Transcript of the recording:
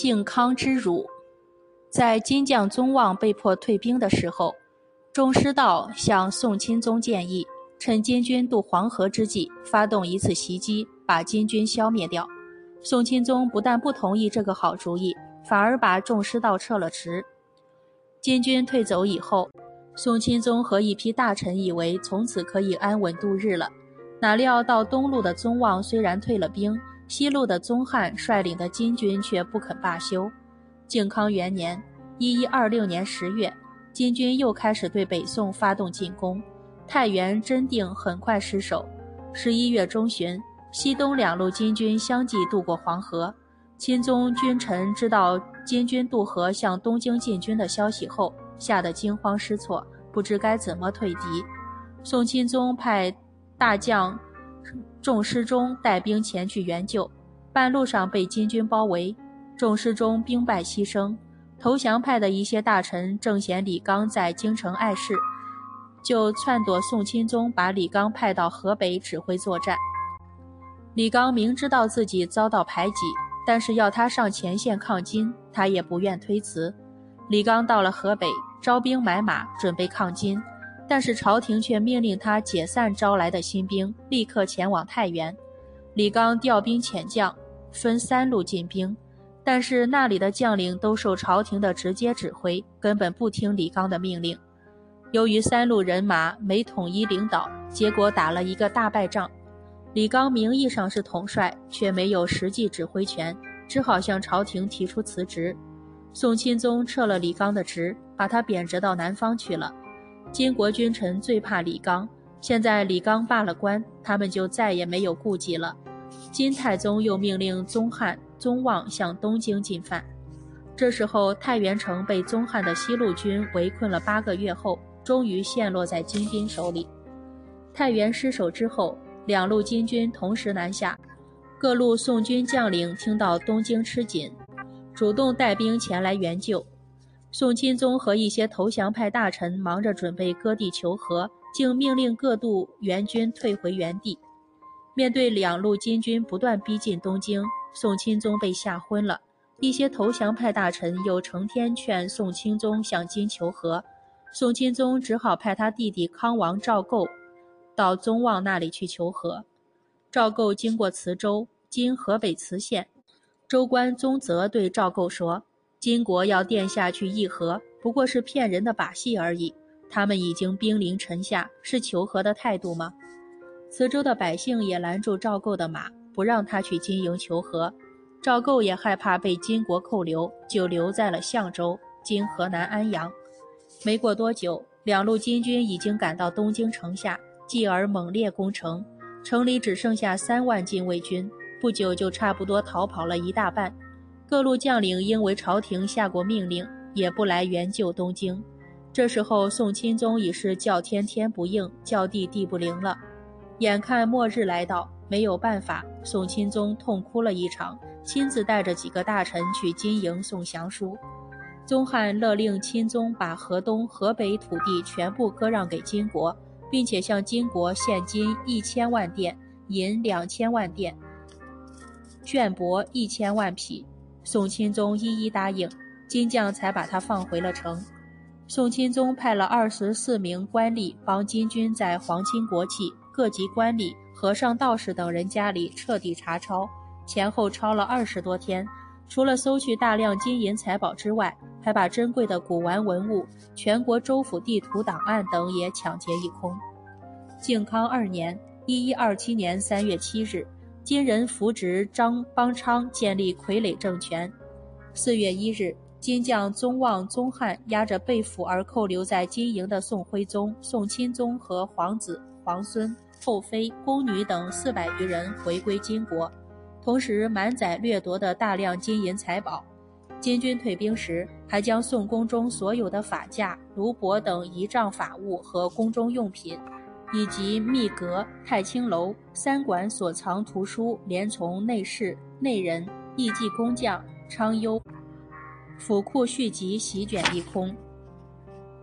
靖康之辱。在金将宗望被迫退兵的时候，仲师道向宋钦宗建议，趁金军渡黄河之际，发动一次袭击，把金军消灭掉。宋钦宗不但不同意这个好主意，反而把仲师道撤了职。金军退走以后，宋钦宗和一批大臣以为从此可以安稳度日了，哪料到东路的宗望虽然退了兵，西路的宗翰率领的金军却不肯罢休。靖康元年（一一二六年）十月，金军又开始对北宋发动进攻，太原、真定很快失守。十一月中旬，西东两路金军相继渡过黄河。钦宗君臣知道金军渡河向东京进军的消息后，吓得惊慌失措，不知该怎么退敌。宋钦宗派大将仲师中带兵前去援救，半路上被金军包围。众师中兵败牺牲，投降派的一些大臣正嫌李纲在京城碍事，就篡夺宋钦宗把李纲派到河北指挥作战。李纲明知道自己遭到排挤，但是要他上前线抗金，他也不愿推辞。李纲到了河北，招兵买马，准备抗金，但是朝廷却命令他解散招来的新兵，立刻前往太原。李刚调兵遣将，分三路进兵。但是那里的将领都受朝廷的直接指挥，根本不听李刚的命令。由于三路人马没统一领导，结果打了一个大败仗。李刚名义上是统帅，却没有实际指挥权，只好向朝廷提出辞职。宋钦宗撤了李刚的职，把他贬谪到南方去了。金国君臣最怕李纲，现在李纲罢了官，他们就再也没有顾忌了。金太宗又命令宗翰。宗望向东京进犯，这时候太原城被宗翰的西路军围困了八个月后，终于陷落在金兵手里。太原失守之后，两路金军同时南下，各路宋军将领听到东京吃紧，主动带兵前来援救。宋钦宗和一些投降派大臣忙着准备割地求和，竟命令各路援军退回原地。面对两路金军不断逼近东京。宋钦宗被吓昏了，一些投降派大臣又成天劝宋钦宗向金求和，宋钦宗只好派他弟弟康王赵构到宗望那里去求和。赵构经过磁州（今河北磁县），州官宗泽对赵构说：“金国要殿下去议和，不过是骗人的把戏而已。他们已经兵临城下，是求和的态度吗？”磁州的百姓也拦住赵构的马。不让他去金营求和，赵构也害怕被金国扣留，就留在了相州（今河南安阳）。没过多久，两路金军已经赶到东京城下，继而猛烈攻城，城里只剩下三万禁卫军，不久就差不多逃跑了一大半。各路将领因为朝廷下过命令，也不来援救东京。这时候，宋钦宗已是叫天天不应，叫地地不灵了，眼看末日来到。没有办法，宋钦宗痛哭了一场，亲自带着几个大臣去金营送降书。宗翰勒令钦宗把河东、河北土地全部割让给金国，并且向金国献金一千万锭、银两千万锭、绢帛一千万匹。宋钦宗一一答应，金将才把他放回了城。宋钦宗派了二十四名官吏帮金军在皇亲国戚、各级官吏。和尚、道士等人家里彻底查抄，前后抄了二十多天，除了搜去大量金银财宝之外，还把珍贵的古玩文物、全国州府地图档案等也抢劫一空。靖康二年（一一二七年）三月七日，金人扶植张邦昌建立傀儡政权。四月一日，金将宗望、宗翰押着被俘而扣留在金营的宋徽宗、宋钦宗和皇子、皇孙。后妃、宫女等四百余人回归金国，同时满载掠夺的大量金银财宝。金军退兵时，还将宋宫中所有的法架、炉帛等仪仗法物和宫中用品，以及秘阁、太清楼、三馆所藏图书，连从内侍、内人、艺伎工匠、娼优府库续集席卷一空。